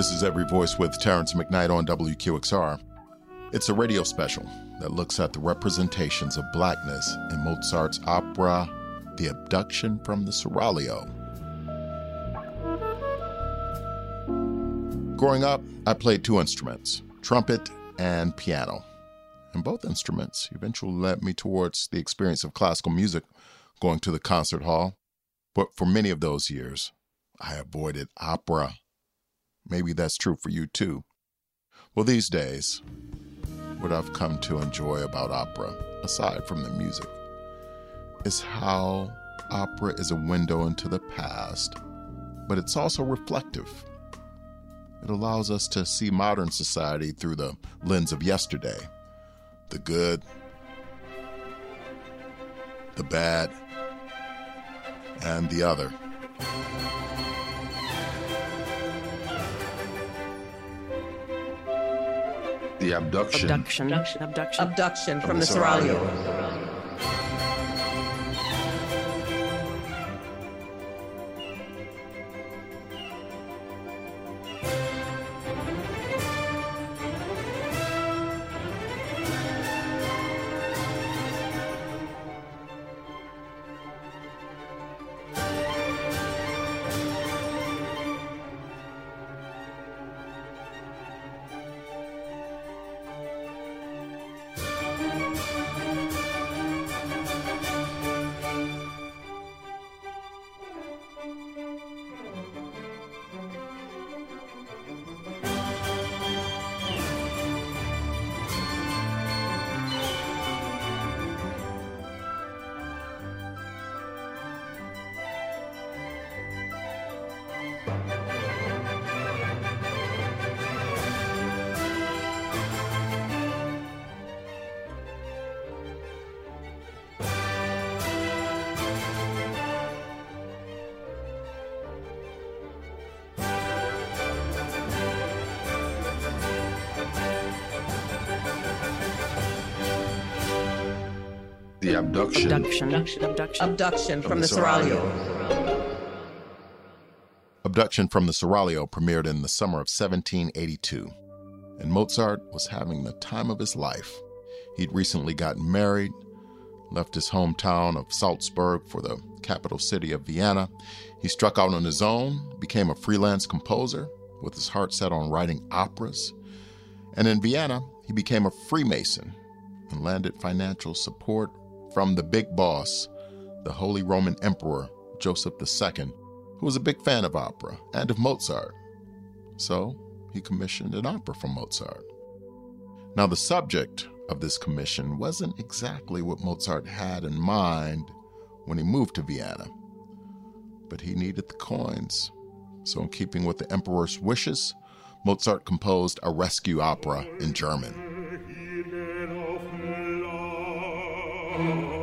This is Every Voice with Terrance McKnight on WQXR. It's a radio special that looks at the representations of blackness in Mozart's opera, The Abduction from the Seraglio. Growing up, I played two instruments trumpet and piano. And both instruments eventually led me towards the experience of classical music, going to the concert hall. But for many of those years, I avoided opera. Maybe that's true for you too. Well, these days, what I've come to enjoy about opera, aside from the music, is how opera is a window into the past, but it's also reflective. It allows us to see modern society through the lens of yesterday the good, the bad, and the other. The abduction. Abduction. Abduction. Abduction. Abduction from the Seraglio. Abduction. Abduction. Abduction. Abduction. Abduction from the the Seraglio. Abduction from the Seraglio premiered in the summer of 1782, and Mozart was having the time of his life. He'd recently gotten married, left his hometown of Salzburg for the capital city of Vienna. He struck out on his own, became a freelance composer with his heart set on writing operas. And in Vienna, he became a Freemason and landed financial support from the big boss, the Holy Roman Emperor Joseph II, who was a big fan of opera and of Mozart. So he commissioned an opera from Mozart. Now, the subject of this commission wasn't exactly what Mozart had in mind when he moved to Vienna, but he needed the coins. So, in keeping with the emperor's wishes, Mozart composed a rescue opera in German. Denn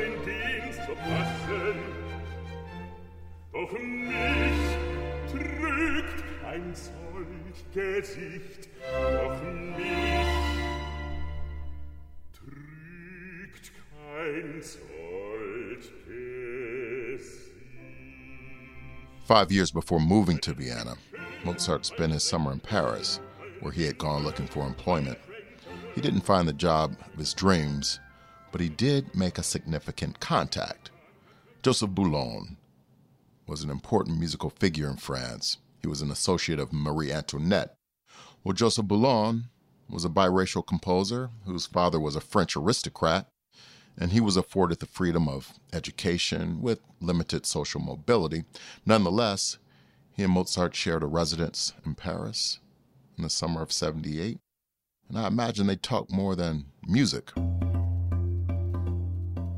den Dienst doch mich trügt kein solch Gesicht, doch mich trügt kein solch Gesicht. Five years before moving to Vienna, Mozart spent his summer in Paris, where he had gone looking for employment. He didn't find the job of his dreams, but he did make a significant contact. Joseph Boulogne was an important musical figure in France. He was an associate of Marie Antoinette. Well, Joseph Boulogne was a biracial composer whose father was a French aristocrat, and he was afforded the freedom of education with limited social mobility. Nonetheless, he and Mozart shared a residence in Paris in the summer of 78, and I imagine they talked more than music.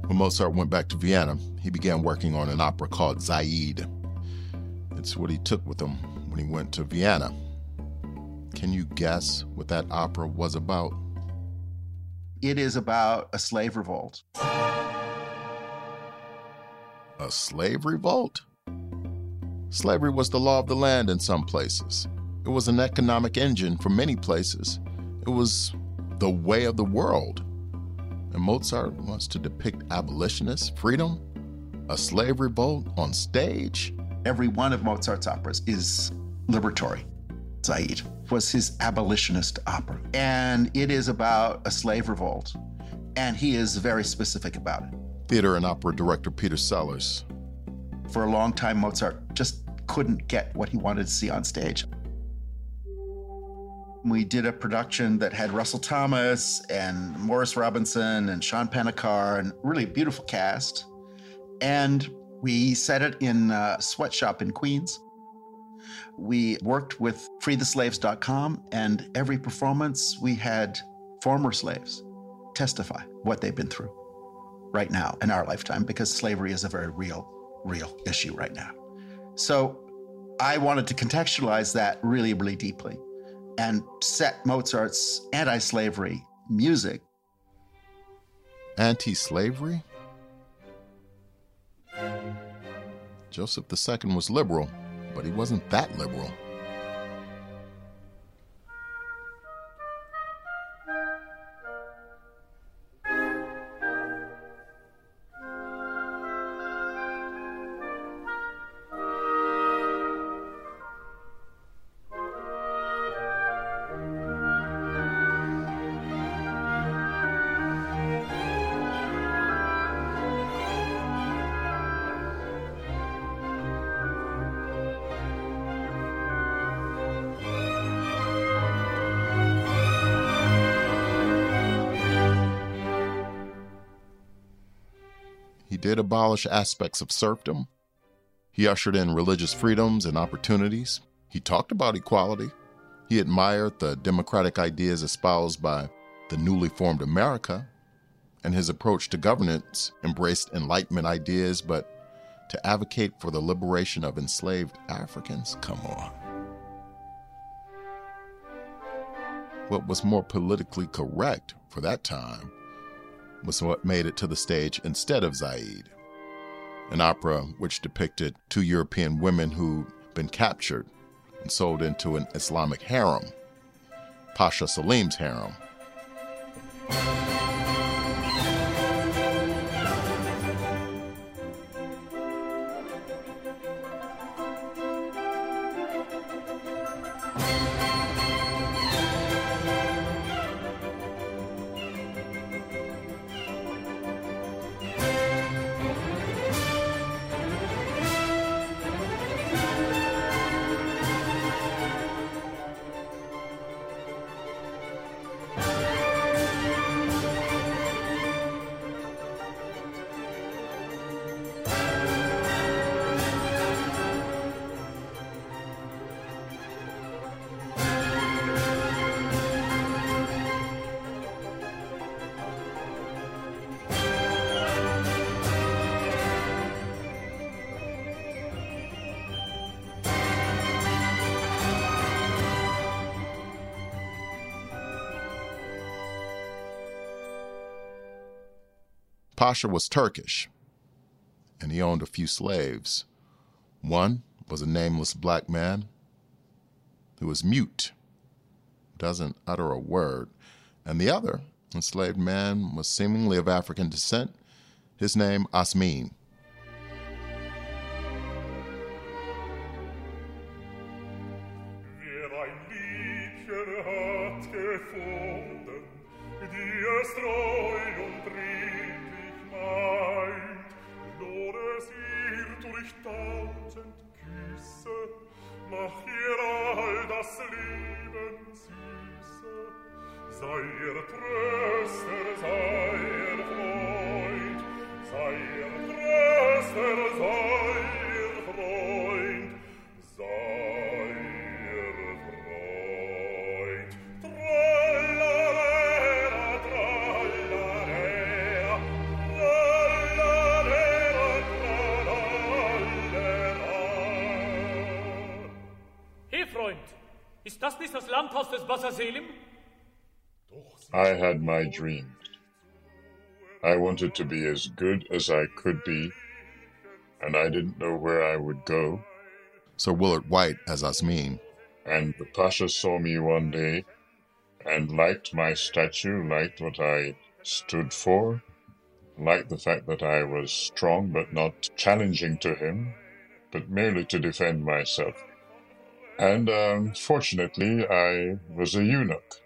When Mozart went back to Vienna, he began working on an opera called Zaide. It's what he took with him when he went to Vienna. Can you guess what that opera was about? It is about a slave revolt. A slave revolt? Slavery was the law of the land in some places. It was an economic engine for many places. It was the way of the world. And Mozart wants to depict abolitionist freedom, a slave revolt on stage. Every one of Mozart's operas is liberatory. Zaide was his abolitionist opera. And it is about a slave revolt. And he is very specific about it. Theater and opera director Peter Sellars. For a long time, Mozart just couldn't get what he wanted to see on stage. We did a production that had Russell Thomas and Morris Robinson and Sean Panikkar and really beautiful cast. And we set it in a sweatshop in Queens. We worked with freetheslaves.com, and every performance we had former slaves testify what they've been through right now in our lifetime because slavery is a very real, real issue right now. So I wanted to contextualize that really, really deeply and set Mozart's anti slavery music. Anti slavery? Joseph II was liberal, but he wasn't that liberal. Did abolish aspects of serfdom. He ushered in religious freedoms and opportunities. He talked about equality. He admired the democratic ideas espoused by the newly formed America, and his approach to governance embraced Enlightenment ideas, but to advocate for the liberation of enslaved Africans? Come on. What was more politically correct for that time was what made it to the stage instead of Zaide, an opera which depicted two European women who'd been captured and sold into an Islamic harem, Pasha Selim's harem. Pasha was Turkish, and he owned a few slaves. One was a nameless black man who was mute, doesn't utter a word, and the other, enslaved man, was seemingly of African descent, his name Osmin. Dreams. I wanted to be as good as I could be, and I didn't know where I would go. Sir Willard White as Osmin. And the Pasha saw me one day and liked my statue, liked what I stood for, liked the fact that I was strong but not challenging to him, but merely to defend myself. And um, fortunately, I was a eunuch.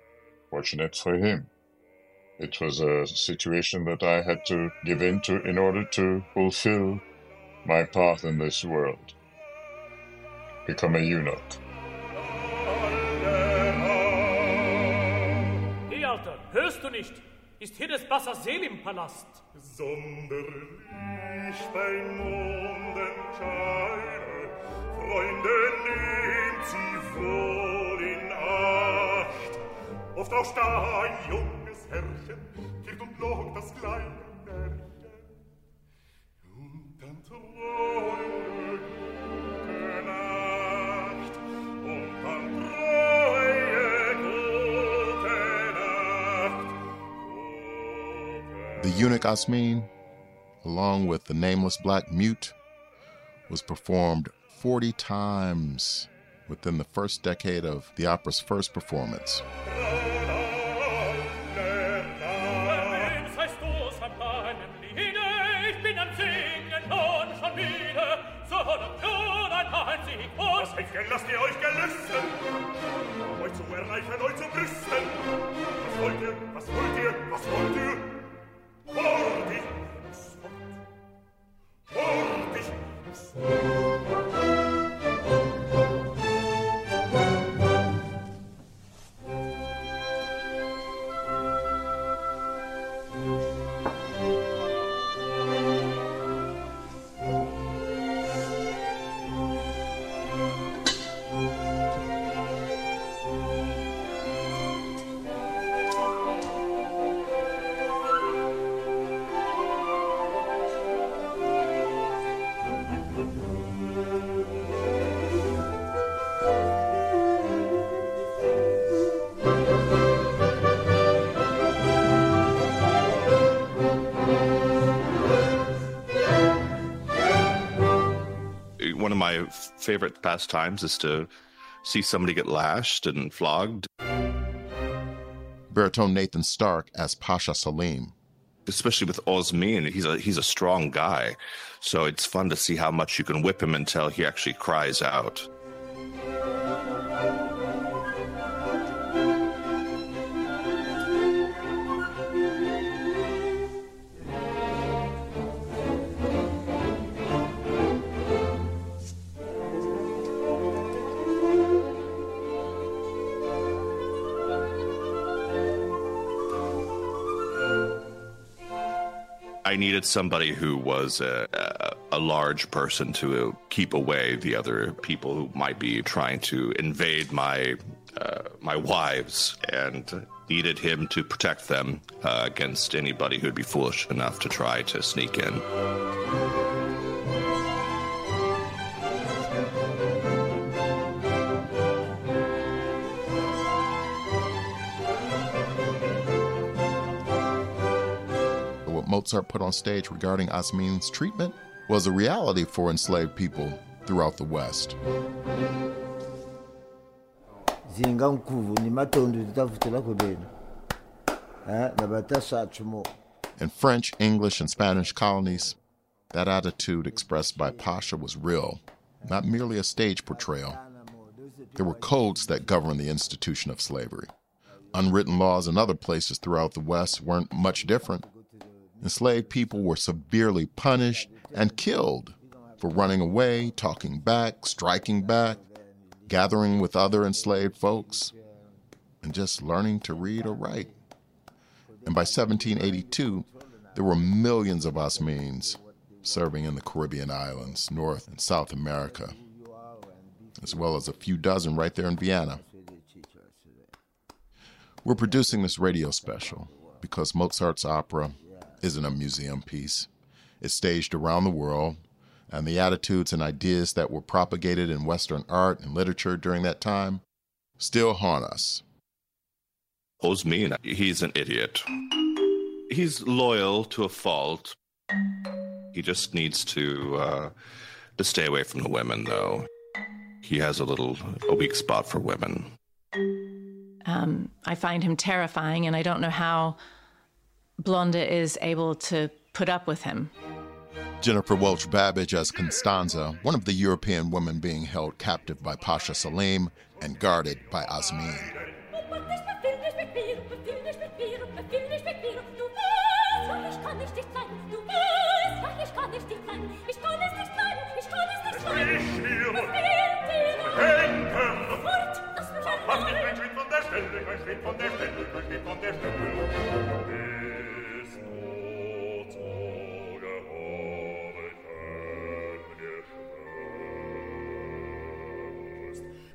Fortunate for him. It was a situation that I had to give in to in order to fulfill my path in this world. Become a eunuch. Hey Alter, hörst du nicht? Ist hier des Bassaselim-Palast? Sonderlich beim Mondenscheine, Freunde, nehmt sie wohl in Acht. Oft auch da Herrchen, kehrt und das kleine Märchen. Und dann treue gute Nacht, und er dann treue gute Nacht. The eunuch Osmin, along with the nameless black mute, was performed 40 times within the first decade of the opera's first performance. Denn lasst ihr euch gelüsten, euch zu erreichen, euch zu brüsten. Was wollt ihr, was wollt ihr, was wollt ihr? Of my favorite pastimes is to see somebody get lashed and flogged, Baritone Nathan Stark as Pasha Selim. especially with Osmin. He's a he's a strong guy, so it's fun to see how much you can whip him until he actually cries out. I needed somebody who was a, a, a large person to keep away the other people who might be trying to invade my uh, my wives, and needed him to protect them uh, against anybody who'd be foolish enough to try to sneak in. Mozart put on stage regarding Osmin's treatment was a reality for enslaved people throughout the West. zinga nkhuvu ni matondo titavutela kwebena na batasathu mo In French, English, and Spanish colonies, that attitude expressed by Pasha was real, not merely a stage portrayal. There were codes that governed the institution of slavery. Unwritten laws in other places throughout the West weren't much different. Enslaved people were severely punished and killed for running away, talking back, striking back, gathering with other enslaved folks, and just learning to read or write. And by 1782, there were millions of Osmins serving in the Caribbean islands, North and South America, as well as a few dozen right there in Vienna. We're producing this radio special because Mozart's opera isn't a museum piece. It's staged around the world, and the attitudes and ideas that were propagated in Western art and literature during that time still haunt us. Osmin, he's an idiot. He's loyal to a fault. He just needs to uh, to stay away from the women, though. He has a little a weak spot for women. Um, I find him terrifying, and I don't know how Blonde is able to put up with him. Jennifer Welch Babidge as Constanza, one of the European women being held captive by Pasha Selim and guarded by Osmin.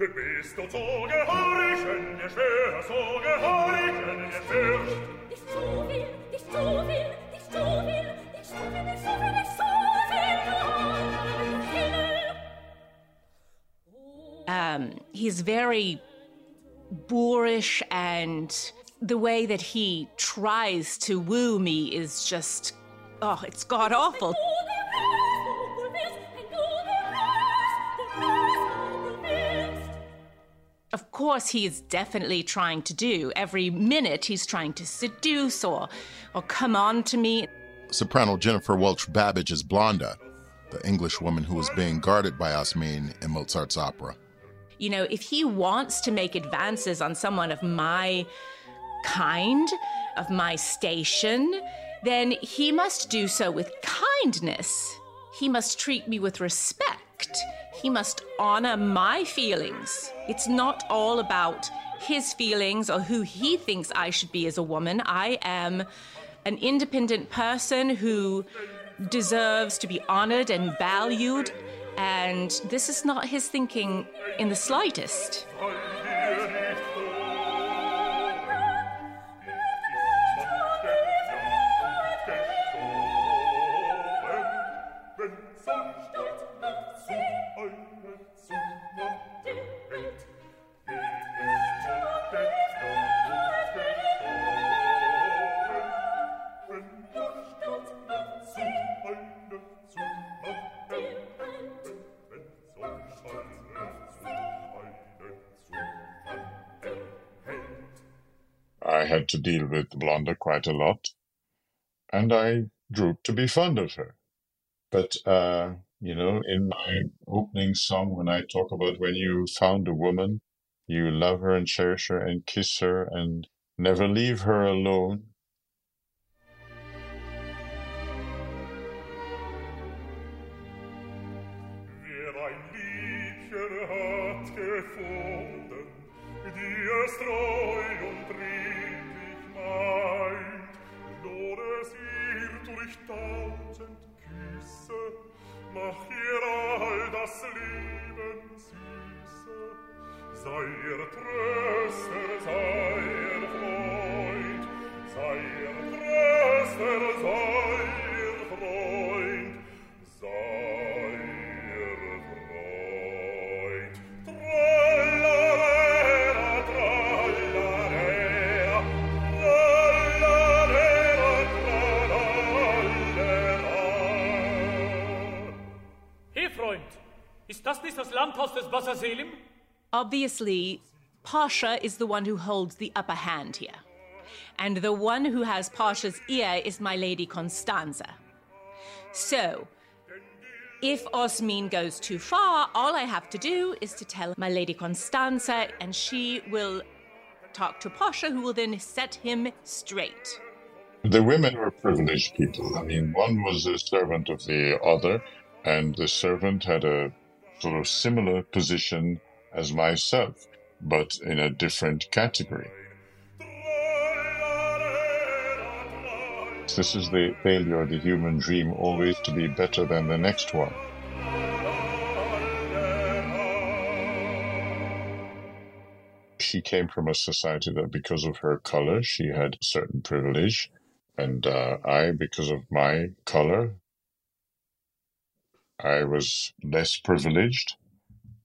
Bist du so gehörig, wenn dir schwer, so gehörig, wenn dir schwer. Nicht so viel, nicht so viel, nicht so viel, nicht so viel, nicht so viel, nicht so viel. Um, he's very boorish, and the way that he tries to woo me is just, oh, it's god awful. Course, he is definitely trying to do. Every minute, he's trying to seduce or, or come on to me. Soprano Jennifer Welch Babidge is Blonde, the English woman who was being guarded by Osmin in Mozart's opera. You know, if he wants to make advances on someone of my kind, of my station, then he must do so with kindness. He must treat me with respect. He must honor my feelings. It's not all about his feelings or who he thinks I should be as a woman. I am an independent person who deserves to be honored and valued, and this is not his thinking in the slightest. To deal with Blonde quite a lot, and I grew to be fond of her. But, uh, you know, in my opening song, when I talk about when you found a woman, you love her and cherish her and kiss her and never leave her alone. Gefunden, die es treu und ich tausend Küsse, mach ihr all das Leben süße. Sei ihr Tröster, sei ihr Freund, sei ihr Tröster, sei Ist das Landhaus des Wasserselim? Obviously, Pasha is the one who holds the upper hand here. And the one who has Pasha's ear is my lady Constanza. So, if Osmin goes too far, all I have to do is to tell my lady Constanza, and she will talk to Pasha, who will then set him straight. The women were privileged people. I mean, one was a servant of the other, and the servant had a sort of similar position as myself, but in a different category. This is the failure of the human dream, always to be better than the next one. She came from a society that, because of her color, she had certain privilege, and uh, I, because of my color, I was less privileged,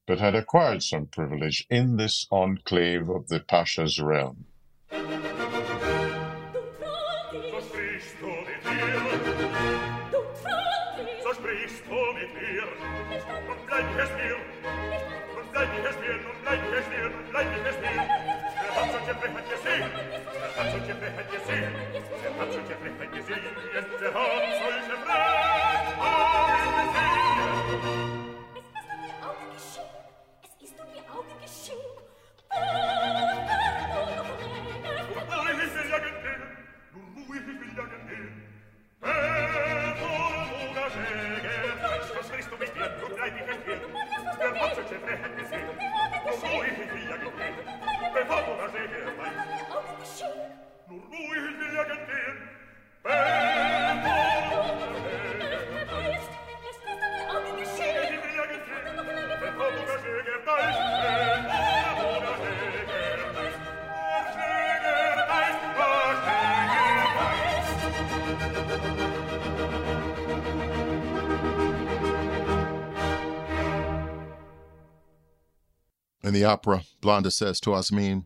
but had acquired some privilege in this enclave of the Pasha's realm. So mit mir. So mir. Und bleib ich es Nur ruhig will er gehen, In the opera, Blonde says to Osmin,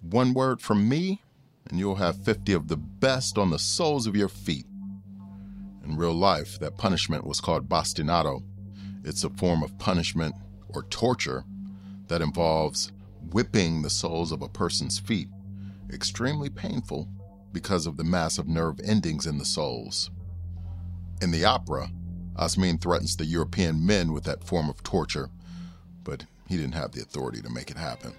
One word from me, and you'll have 50 of the best on the soles of your feet. In real life, that punishment was called bastinado. It's a form of punishment or torture that involves whipping the soles of a person's feet. Extremely painful because of the massive nerve endings in the soles. In the opera, Osmin threatens the European men with that form of torture, but he didn't have the authority to make it happen.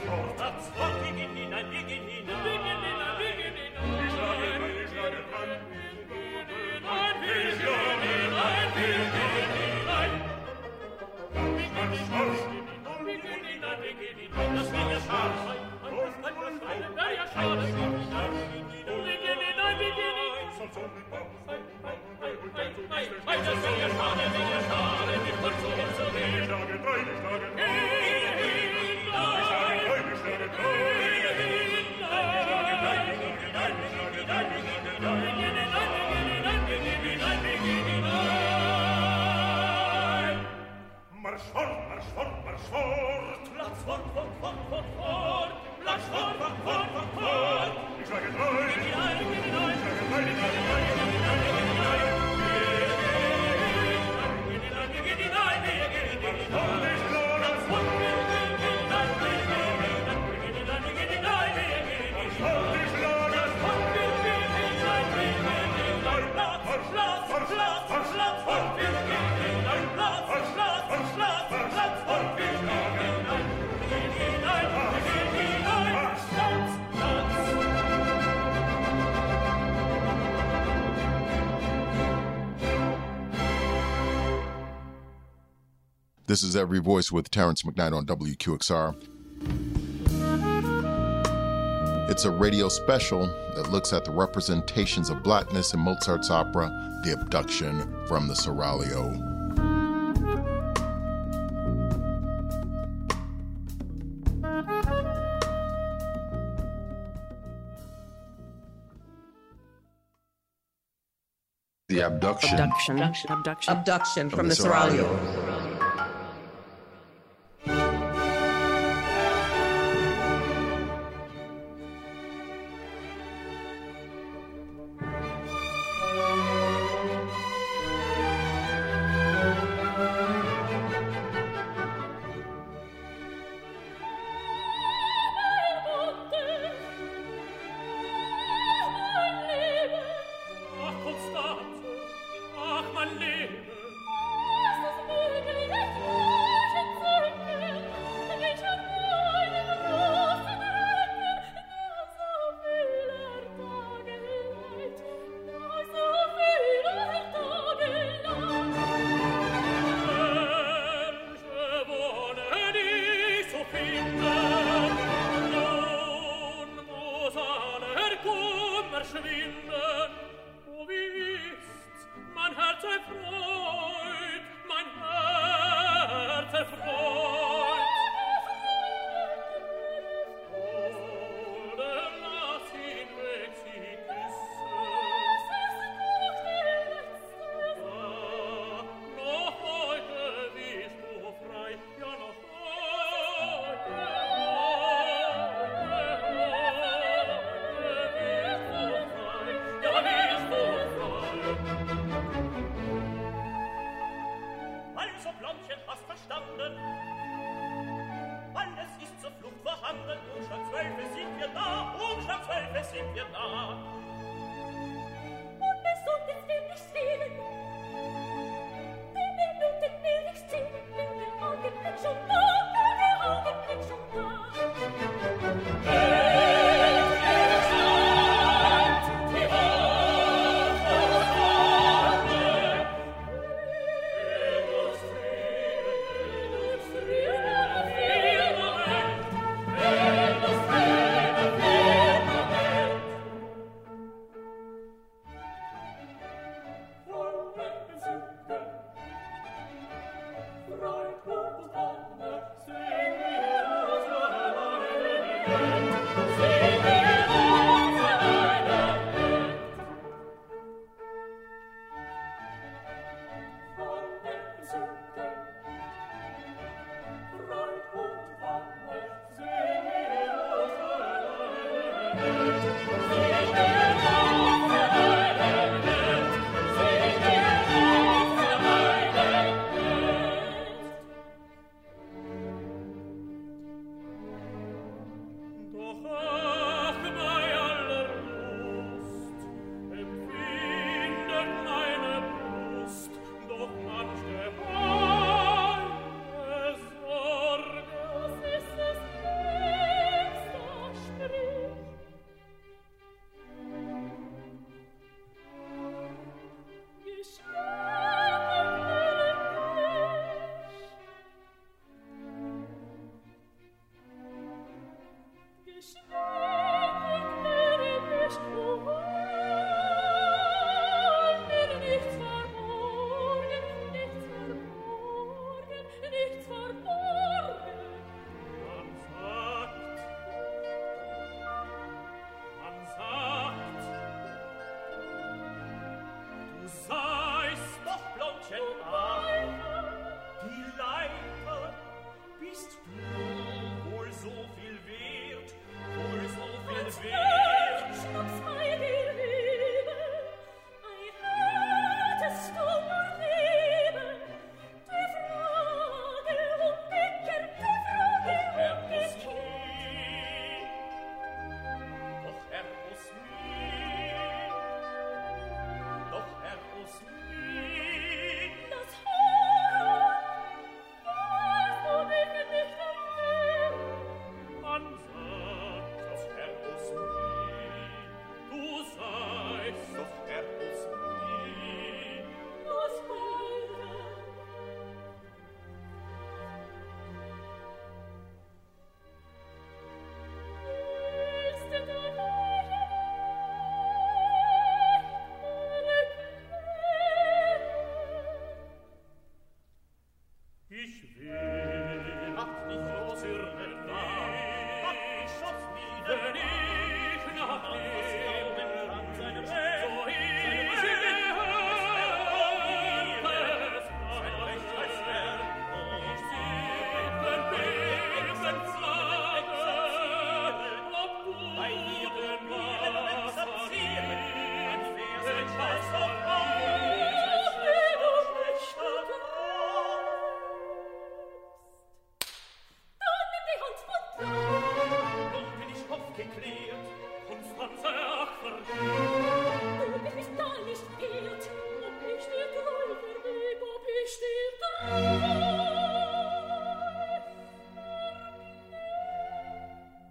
Ich schlage drei, ich schlage drei. Ich sage nein, ich fort, nein, fort, sage fort, ich sage nein. This is Every Voice with Terrance McKnight on WQXR. It's a radio special that looks at the representations of blackness in Mozart's opera, The Abduction from the Seraglio. The abduction. Abduction. Abduction. Abduction. Abduction from the Seraglio. Ach,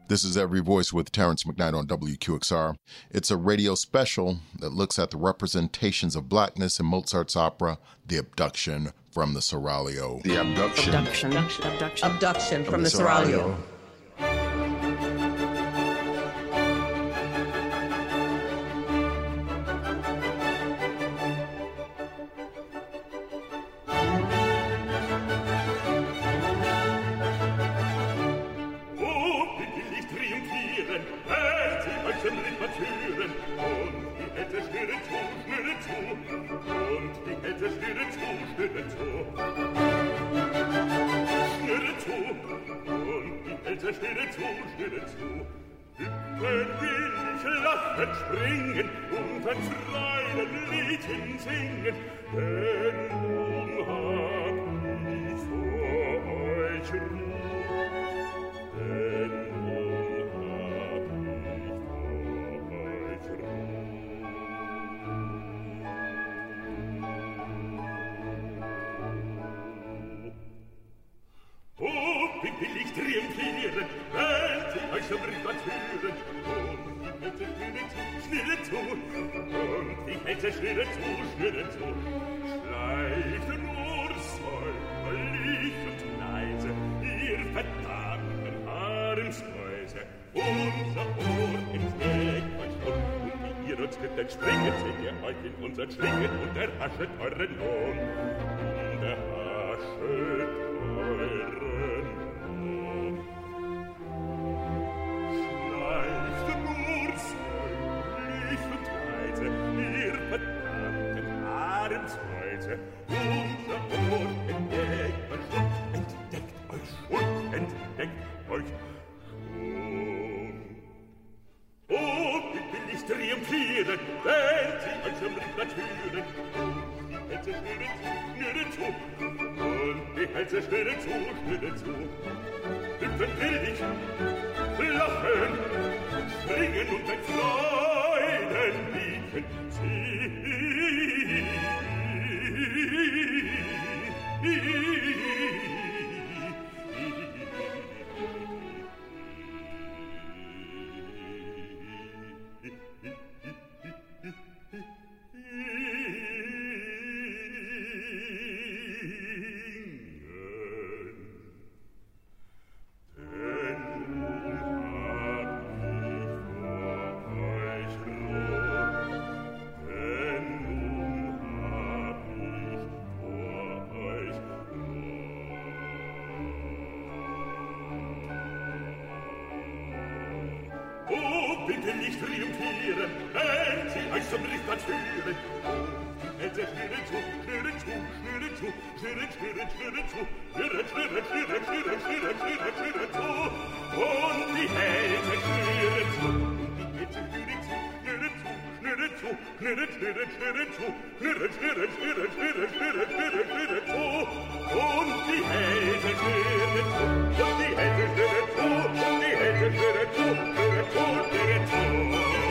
This is Every Voice with Terrance McKnight on WQXR. It's a radio special that looks at the representations of blackness in Mozart's opera, The Abduction from the Seraglio. The abduction. Abduction. Abduction. Abduction from, From the the Seraglio. Oh, bittet, springet, seht ihr euch in unseren Schlingen und erhaschet euren Lohn. Und erhaschet euren Stunden will ich lachen, springen und entfleuen liegen, bitte nicht triumphieren, endlich ein Sonnenlicht ans Führen. Hätte oh, schnüre zu, schnüre zu, schnüre zu, schnüre, schnüre, schnüre zu, schnüre, schnüre, schnüre, schnüre, schnüre, schnüre, schnüre zu, und die Hälte schnüre zu tu, liret, liret, liret tu, liret, liret, liret, liret, liret, liret, liret tu, und die Hälse liret tu, und die Hälse liret tu, und die Hälse liret tu, liret tu, liret tu.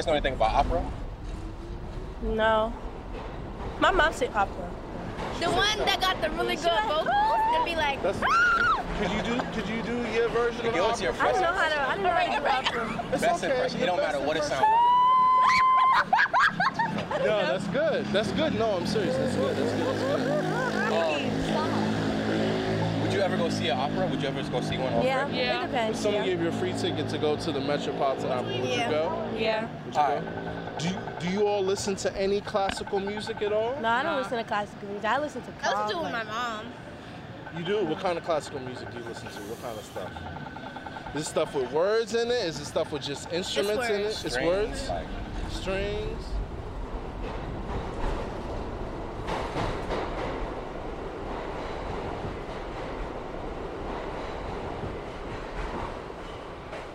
You guys know anything about opera? No. My mom said opera. The one that got the really good vocals ah! and be like, That's, ah! could you do could you do your version of Give us opera? your I don't know how to. I don't know how to do opera. It's Best okay. impression. It don't matter what it sounds like. No, that's good. That's good. No, I'm serious. That's good. That's good. That's good. Would you ever go see an opera? Would you ever go see one? Yeah, Opera? it If someone yeah. gave you a free ticket to go to the Metropolitan Opera, would Yeah. you go? Yeah. Would you go? Do you, do you all listen to any classical music at all? No, I don't listen to classical music. I listen to I pop. listen to it with my mom. You do? What kind of classical music do you listen to? What kind of stuff? Is it stuff with words in it? Is it stuff with just instruments in it? words. It's words? like- Strings?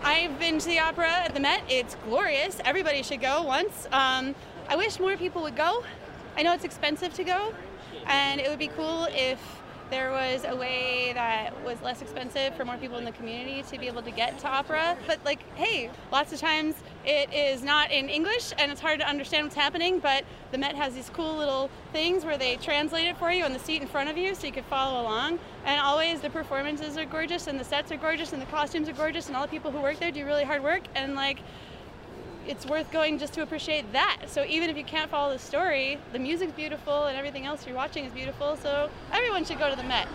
I've been to the opera at the Met. It's glorious. Everybody should go once. Um, I wish more people would go. I know it's expensive to go, and it would be cool if there was a way that was less expensive for more people in the community to be able to get to opera. But, like, hey, lots of times it is not in English and it's hard to understand what's happening, but the Met has these cool little things where they translate it for you on the seat in front of you so you can follow along. And always the performances are gorgeous and the sets are gorgeous and the costumes are gorgeous and all the people who work there do really hard work. And, like, it's worth going just to appreciate that. So even if you can't follow the story, the music's beautiful and everything else you're watching is beautiful. So everyone should go to the Met.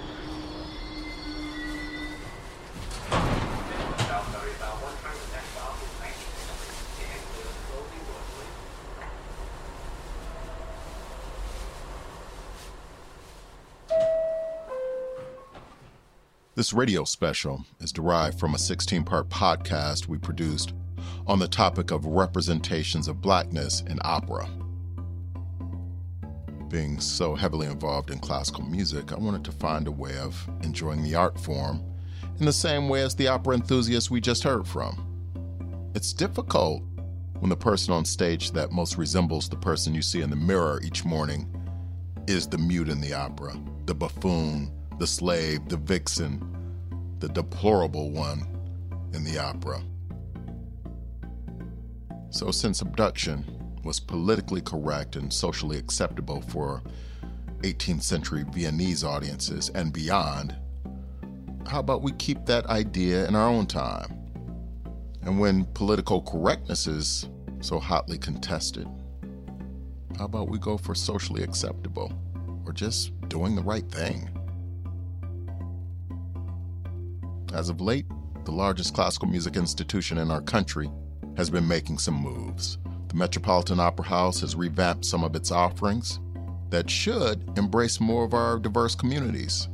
This radio special is derived from a 16 part podcast we produced on the topic of representations of blackness in opera. Being so heavily involved in classical music, I wanted to find a way of enjoying the art form in the same way as the opera enthusiasts we just heard from. It's difficult when the person on stage that most resembles the person you see in the mirror each morning is the mute in the opera, the buffoon, the slave, the vixen, the deplorable one in the opera. So, since abduction was politically correct and socially acceptable for 18th century Viennese audiences and beyond, how about we keep that idea in our own time? And when political correctness is so hotly contested, how about we go for socially acceptable or just doing the right thing? As of late, the largest classical music institution in our country has been making some moves. The Metropolitan Opera House has revamped some of its offerings that should embrace more of our diverse communities.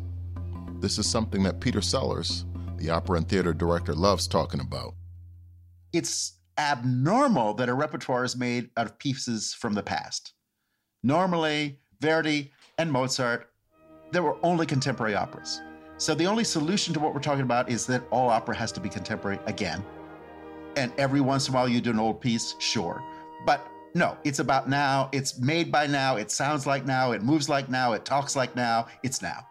This is something that Peter Sellars, the opera and theater director, loves talking about. It's abnormal that a repertoire is made out of pieces from the past. Normally, Verdi and Mozart, there were only contemporary operas. So the only solution to what we're talking about is that all opera has to be contemporary again. And every once in a while you do an old piece, sure. But no, it's about now. It's made by now. It sounds like now. It moves like now. It talks like now. It's now.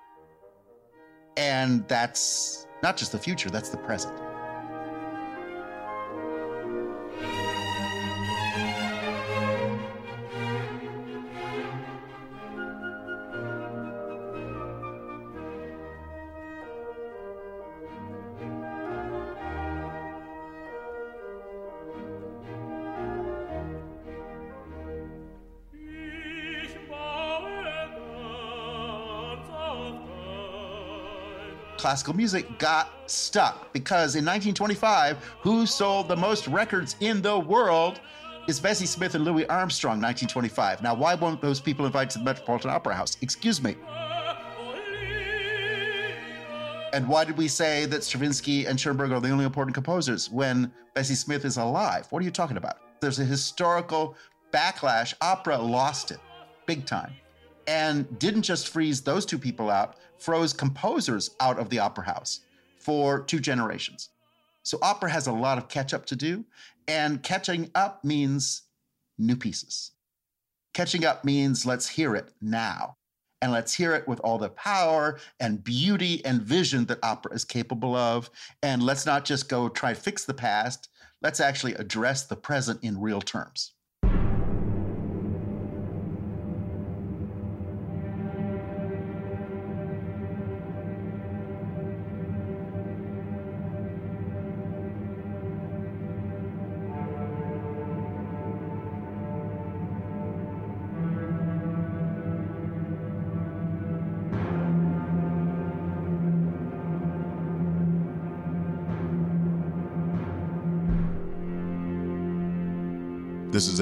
And that's not just the future, that's the present. Classical music got stuck because in 1925, who sold the most records in the world is Bessie Smith and Louis Armstrong, 1925. Now, why weren't those people invited to the Metropolitan Opera House? Excuse me. And why did we say that Stravinsky and Schoenberg are the only important composers when Bessie Smith is alive? What are you talking about? There's a historical backlash. Opera lost it big time and didn't just freeze those two people out, froze composers out of the opera house for two generations. So opera has a lot of catch up to do, and catching up means new pieces. Catching up means let's hear it now. And let's hear it with all the power and beauty and vision that opera is capable of. And let's not just go try to fix the past. Let's actually address the present in real terms.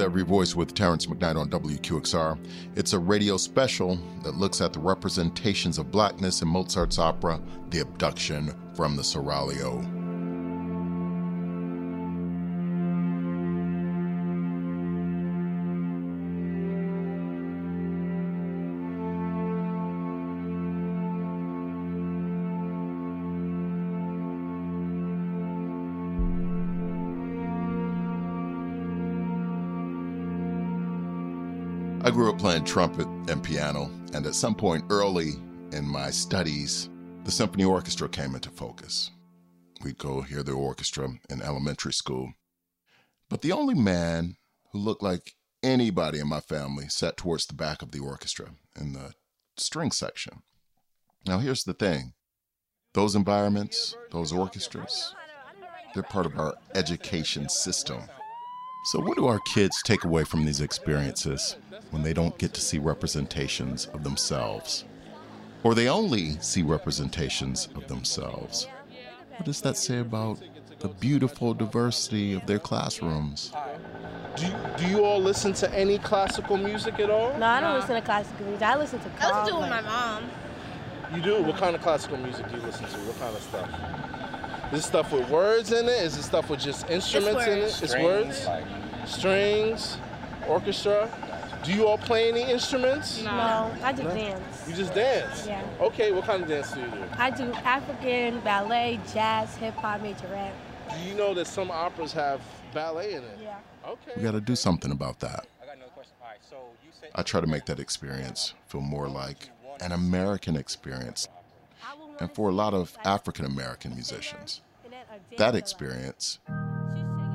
Every Voice with Terrance McKnight on WQXR. It's a radio special that looks at the representations of blackness in Mozart's opera, The Abduction from the Seraglio. Trumpet and piano, and at some point early in my studies, the symphony orchestra came into focus. We'd go hear the orchestra in elementary school. But the only man who looked like anybody in my family sat towards the back of the orchestra in the string section. Now, here's the thing those environments, those orchestras, they're part of our education system. So, what do our kids take away from these experiences when they don't get to see representations of themselves? Or they only see representations of themselves? What does that say about the beautiful diversity of their classrooms? Do you, do you all listen to any classical music at all? No, I don't listen to classical music. I listen to I pop. listen to it with my mom. You do? What kind of classical music do you listen to? What kind of stuff? Is it stuff with words in it? Is it stuff with just instruments in it? words. It's words? like- Strings? Orchestra? Do you all play any instruments? No, no I just No? dance. You just dance? Yeah. Okay, what kind of dance do you do? I do African, ballet, jazz, hip hop, major rap. Do you know that some operas have ballet in it? Yeah. Okay. We got to do something about that. I got another question. All right, so you said I try to make that experience feel more like an American experience. And for a lot of African American musicians, that experience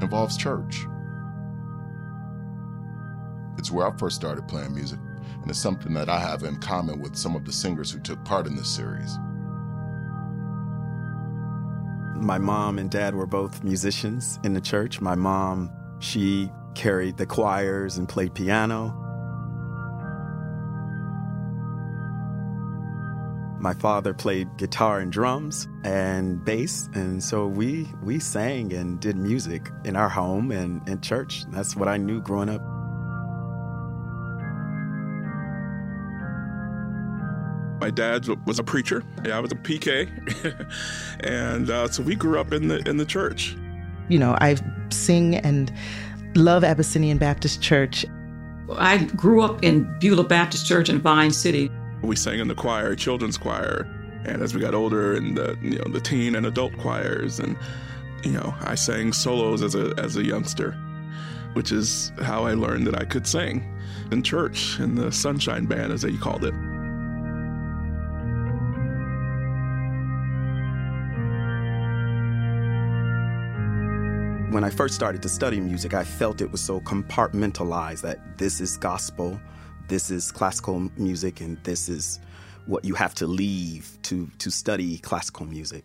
involves church. It's where I first started playing music, and it's something that I have in common with some of the singers who took part in this series. My mom and dad were both musicians in the church. My mom, she carried the choirs and played piano. My father played guitar and drums and bass, and so we we sang and did music in our home and in church. That's what I knew growing up. My dad was a preacher. Yeah, I was a PK, and uh, so we grew up in the in the church. You know, I sing and love Abyssinian Baptist Church. I grew up in Beulah Baptist Church in Vine City. We sang in the choir, children's choir, and as we got older, in the you know the teen and adult choirs, and you know I sang solos as a as a youngster, which is how I learned that I could sing in church in the Sunshine Band, as they called it. When I first started to study music, I felt it was so compartmentalized that this is gospel, this is classical music, and this is what you have to leave to, to study classical music.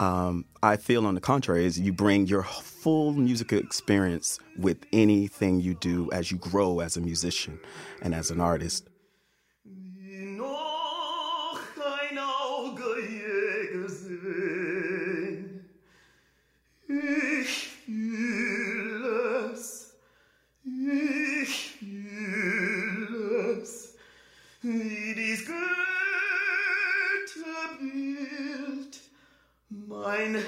Um, I feel, on the contrary, is you bring your full musical experience with anything you do as you grow as a musician and as an artist. Mein Herz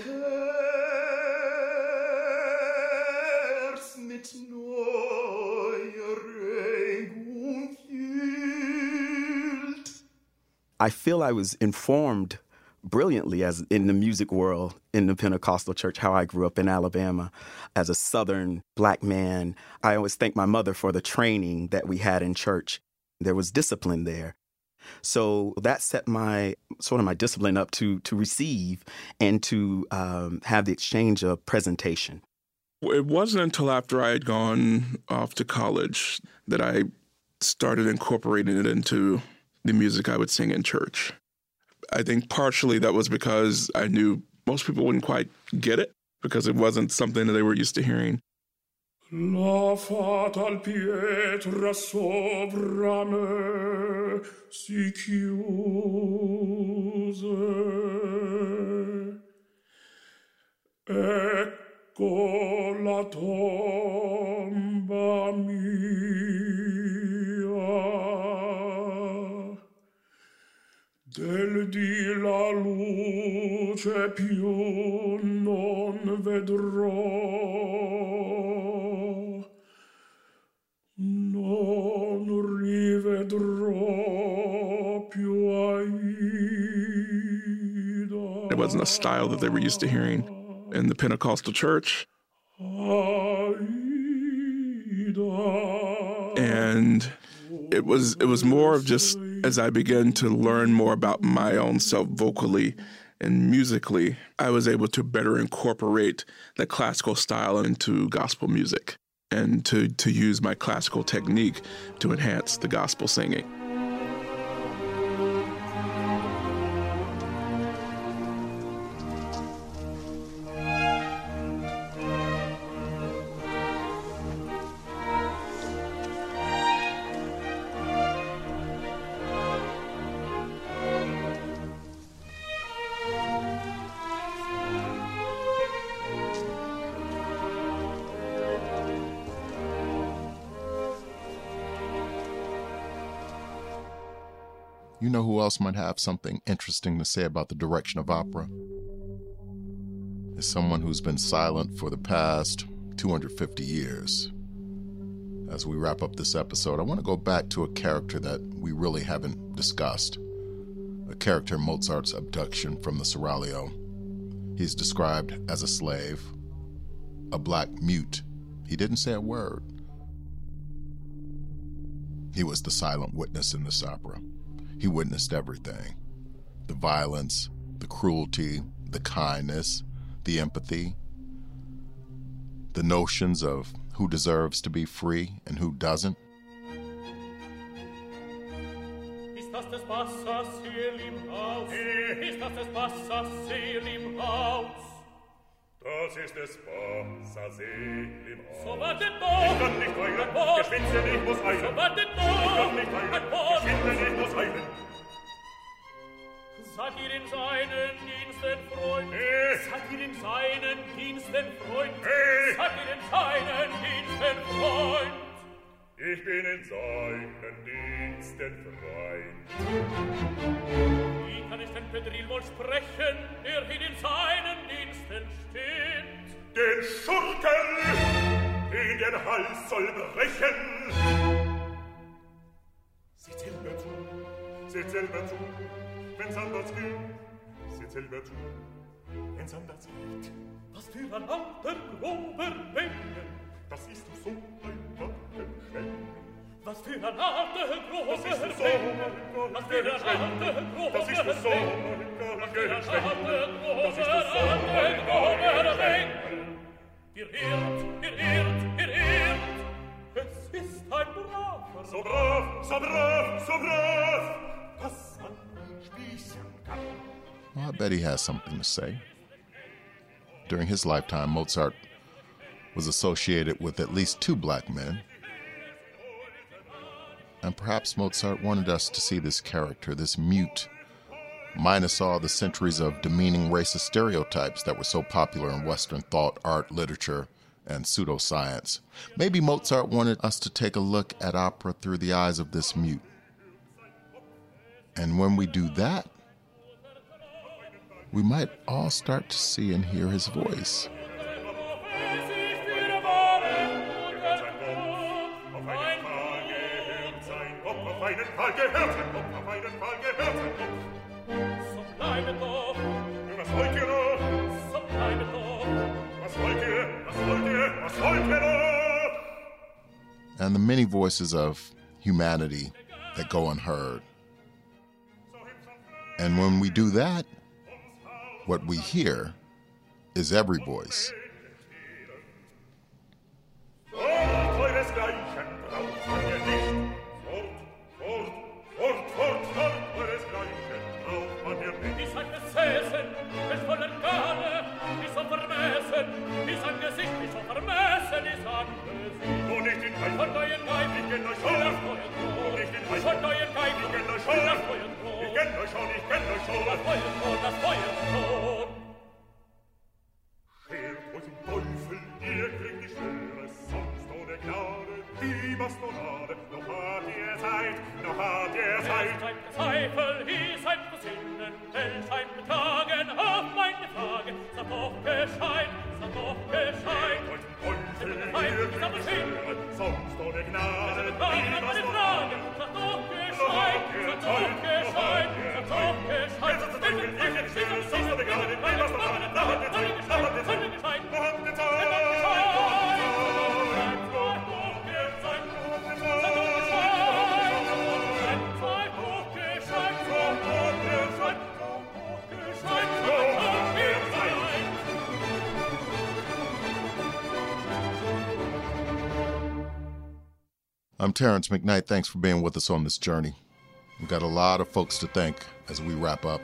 mit neuer Regung. I feel I was informed brilliantly as in the music world in the Pentecostal church, how I grew up in Alabama as a Southern black man. I always thank my mother for the training that we had in church. There was discipline there. So that set my sort of my discipline up to to receive and to um, have the exchange of presentation. It wasn't until after I had gone off to college that I started incorporating it into the music I would sing in church. I think partially that was because I knew most people wouldn't quite get it because it wasn't something that they were used to hearing. La fatal pietra sovra me si chiuse. Ecco la tomba mia. Del di la luce più non vedrò. Non rivedrò più Aida. It wasn't a style that they were used to hearing in the Pentecostal church. And it was it was more of just as I began to learn more about my own self vocally and musically, I was able to better incorporate the classical style into gospel music and to, to use my classical technique to enhance the gospel singing. You know who else might have something interesting to say about the direction of opera? Is someone who's been silent for the past 250 years. As we wrap up this episode, I want to go back to a character that we really haven't discussed. A character Mozart's abduction from the Seraglio. He's described as a slave, a black mute. He didn't say a word. He was the silent witness in this opera. He witnessed everything. The violence, the cruelty, the kindness, the empathy, the notions of who deserves to be free and who doesn't. Das ist es, Bassa See im Ort. So wartet Bo! Ich kann nicht eilen, geschwinde, ich muss eilen. So wartet Bo! Ich kann nicht eilen, geschwinde, ich muss eilen. Seid ihr in seinen Diensten, Freund? Äh. Seid ihr in seinen Diensten, Freund? Äh. Seid ihr in seinen Diensten, Freund? Ich bin in seinen Diensten frei. Wie kann ich den Pedril wohl sprechen, der hier in seinen Diensten steht? Den Schurken, den den Hals soll brechen! Seht selber zu, seht selber zu, wenn's anders geht, seht selber zu, wenn's anders geht. Was für ein alter, grober Mengen, das ist so ein Was für ein alter, grober Das ist so Bengel. Was für ein alter, grober Das ist so Bengel. Was für ein alter, Das ist so grober, grober Bengel. Ihr irrt, ihr irrt, ihr irrt. Es ist ein braver. So brav, so brav, so brav. Das man spießen kann. Well, I bet he has something to say. During his lifetime, Mozart was associated with at least two black men. And perhaps Mozart wanted us to see this character, this mute, minus all the centuries of demeaning racist stereotypes that were so popular in Western thought, art, literature, and pseudoscience. Maybe Mozart wanted us to take a look at opera through the eyes of this mute. And when we do that, we might all start to see and hear his voice. Einen Fall gehört sein Kopf, auf einen Fall gehört sein Kopf. So bleibe doch. Was wollt ihr noch? So bleibe doch. Was wollt ihr? Was wollt ihr? Was wollt ihr noch? And the many voices of humanity that go unheard. And when we do that, what we hear is every voice. Terrance McKnight. Thanks for being with us on this journey. We've got a lot of folks to thank as we wrap up.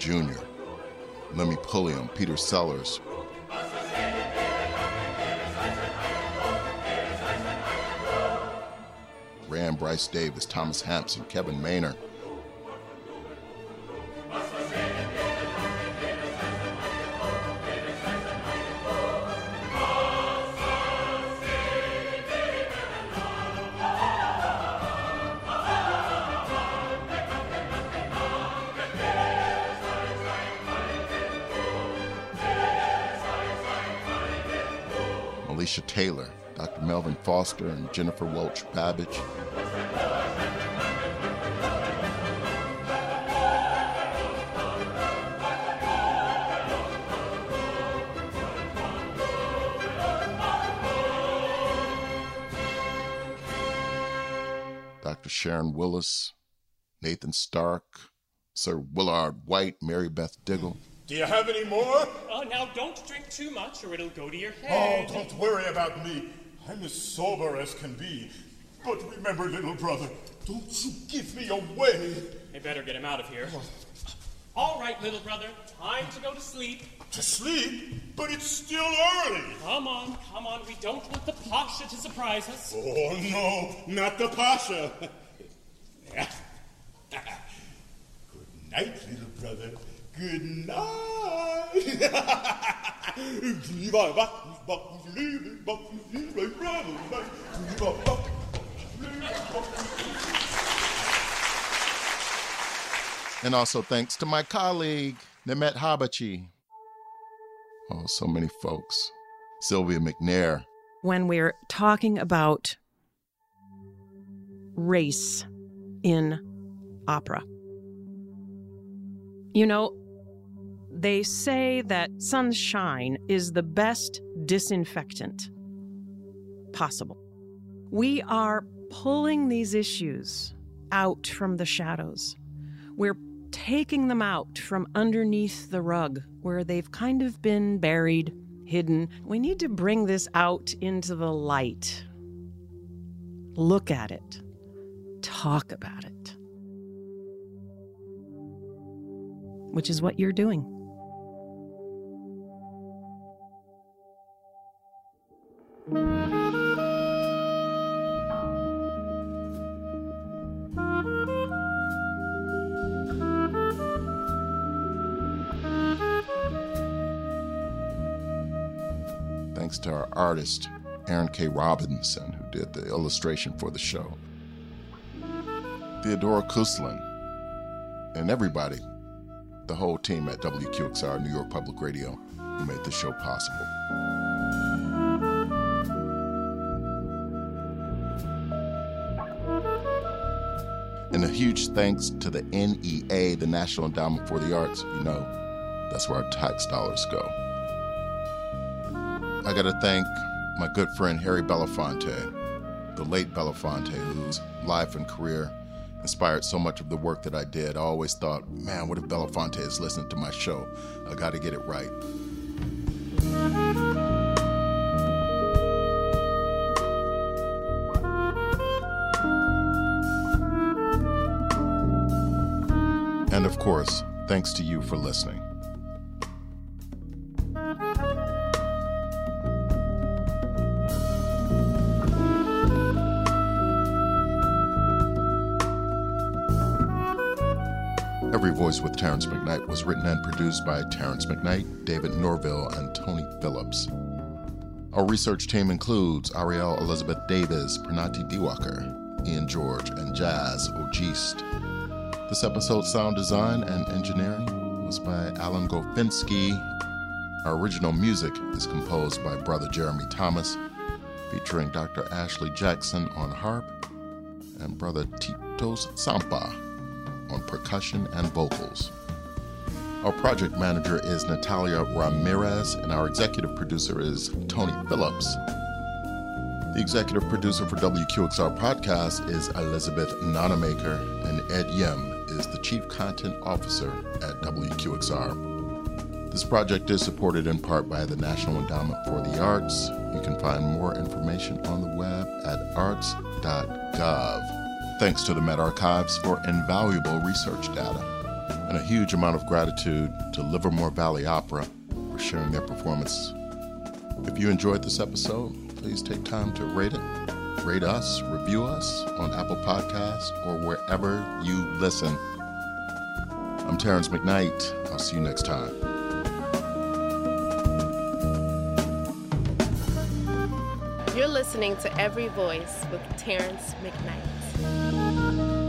Jr., Limmie Pulliam, Peter Sellars, Rand Bryce Davis, Thomas Hampson, Kevin Maynor. Alicia Taylor, Dr. Melvin Foster, and Jennifer Welch Babidge. Dr. Sharon Willis, Nathan Stark, Sir Willard White, Mary Beth Diggle. Do you have any more? Oh, now don't drink too much or it'll go to your oh, head. Oh, don't worry about me. I'm as sober as can be. But remember, little brother, don't you give me away. I better get him out of here. All right, little brother, time to go to sleep. To sleep? But it's still early. Come on, come on, we don't want the Pasha to surprise us. Oh, no, not the Pasha. Good night, little brother. Good night. And also thanks to my colleague, Nimet Habachy. Oh, so many folks. Sylvia McNair. When we're talking about race in opera, you know, they say that sunshine is the best disinfectant possible. We are pulling these issues out from the shadows. We're taking them out from underneath the rug where they've kind of been buried, hidden. We need to bring this out into the light. Look at it. Talk about it. Which is what you're doing. Artist, Aaron K. Robinson, who did the illustration for the show. Theodora Kuslan, and everybody, the whole team at WQXR New York Public Radio, who made the show possible. And a huge thanks to the NEA, the National Endowment for the Arts. You know, that's where our tax dollars go. I got to thank my good friend Harry Belafonte, the late Belafonte, whose life and career inspired so much of the work that I did. I always thought, man, what if Belafonte is listening to my show? I got to get it right. And of course, thanks to you for listening. Terrance McKnight was written and produced by Terrance McKnight, David Norville, and Tony Phillips. Our research team includes Ariel Elizabeth Davis, Pranathi Diwakar, Ian George, and Jazz Ogiste. This episode's sound design and engineering was by Alan Goffinski. Our original music is composed by Brother Jeromy Thomas, featuring Dr. Ashley Jackson on harp and Brother Titos Sompa on percussion and vocals. Our project manager is Natalia Ramirez, and our executive producer is Tony Phillips. The executive producer for WQXR Podcast is Elizabeth Nonemaker, and Ed Yim is the chief content officer at WQXR. This project is supported in part by the National Endowment for the Arts. You can find more information on the web at arts.gov. Thanks to the Met Archives for invaluable research data. And a huge amount of gratitude to Livermore Valley Opera for sharing their performance. If you enjoyed this episode, please take time to rate it, rate us, review us on Apple Podcasts or wherever you listen. I'm Terrance McKnight. I'll see you next time. You're listening to Every Voice with Terrance McKnight. Música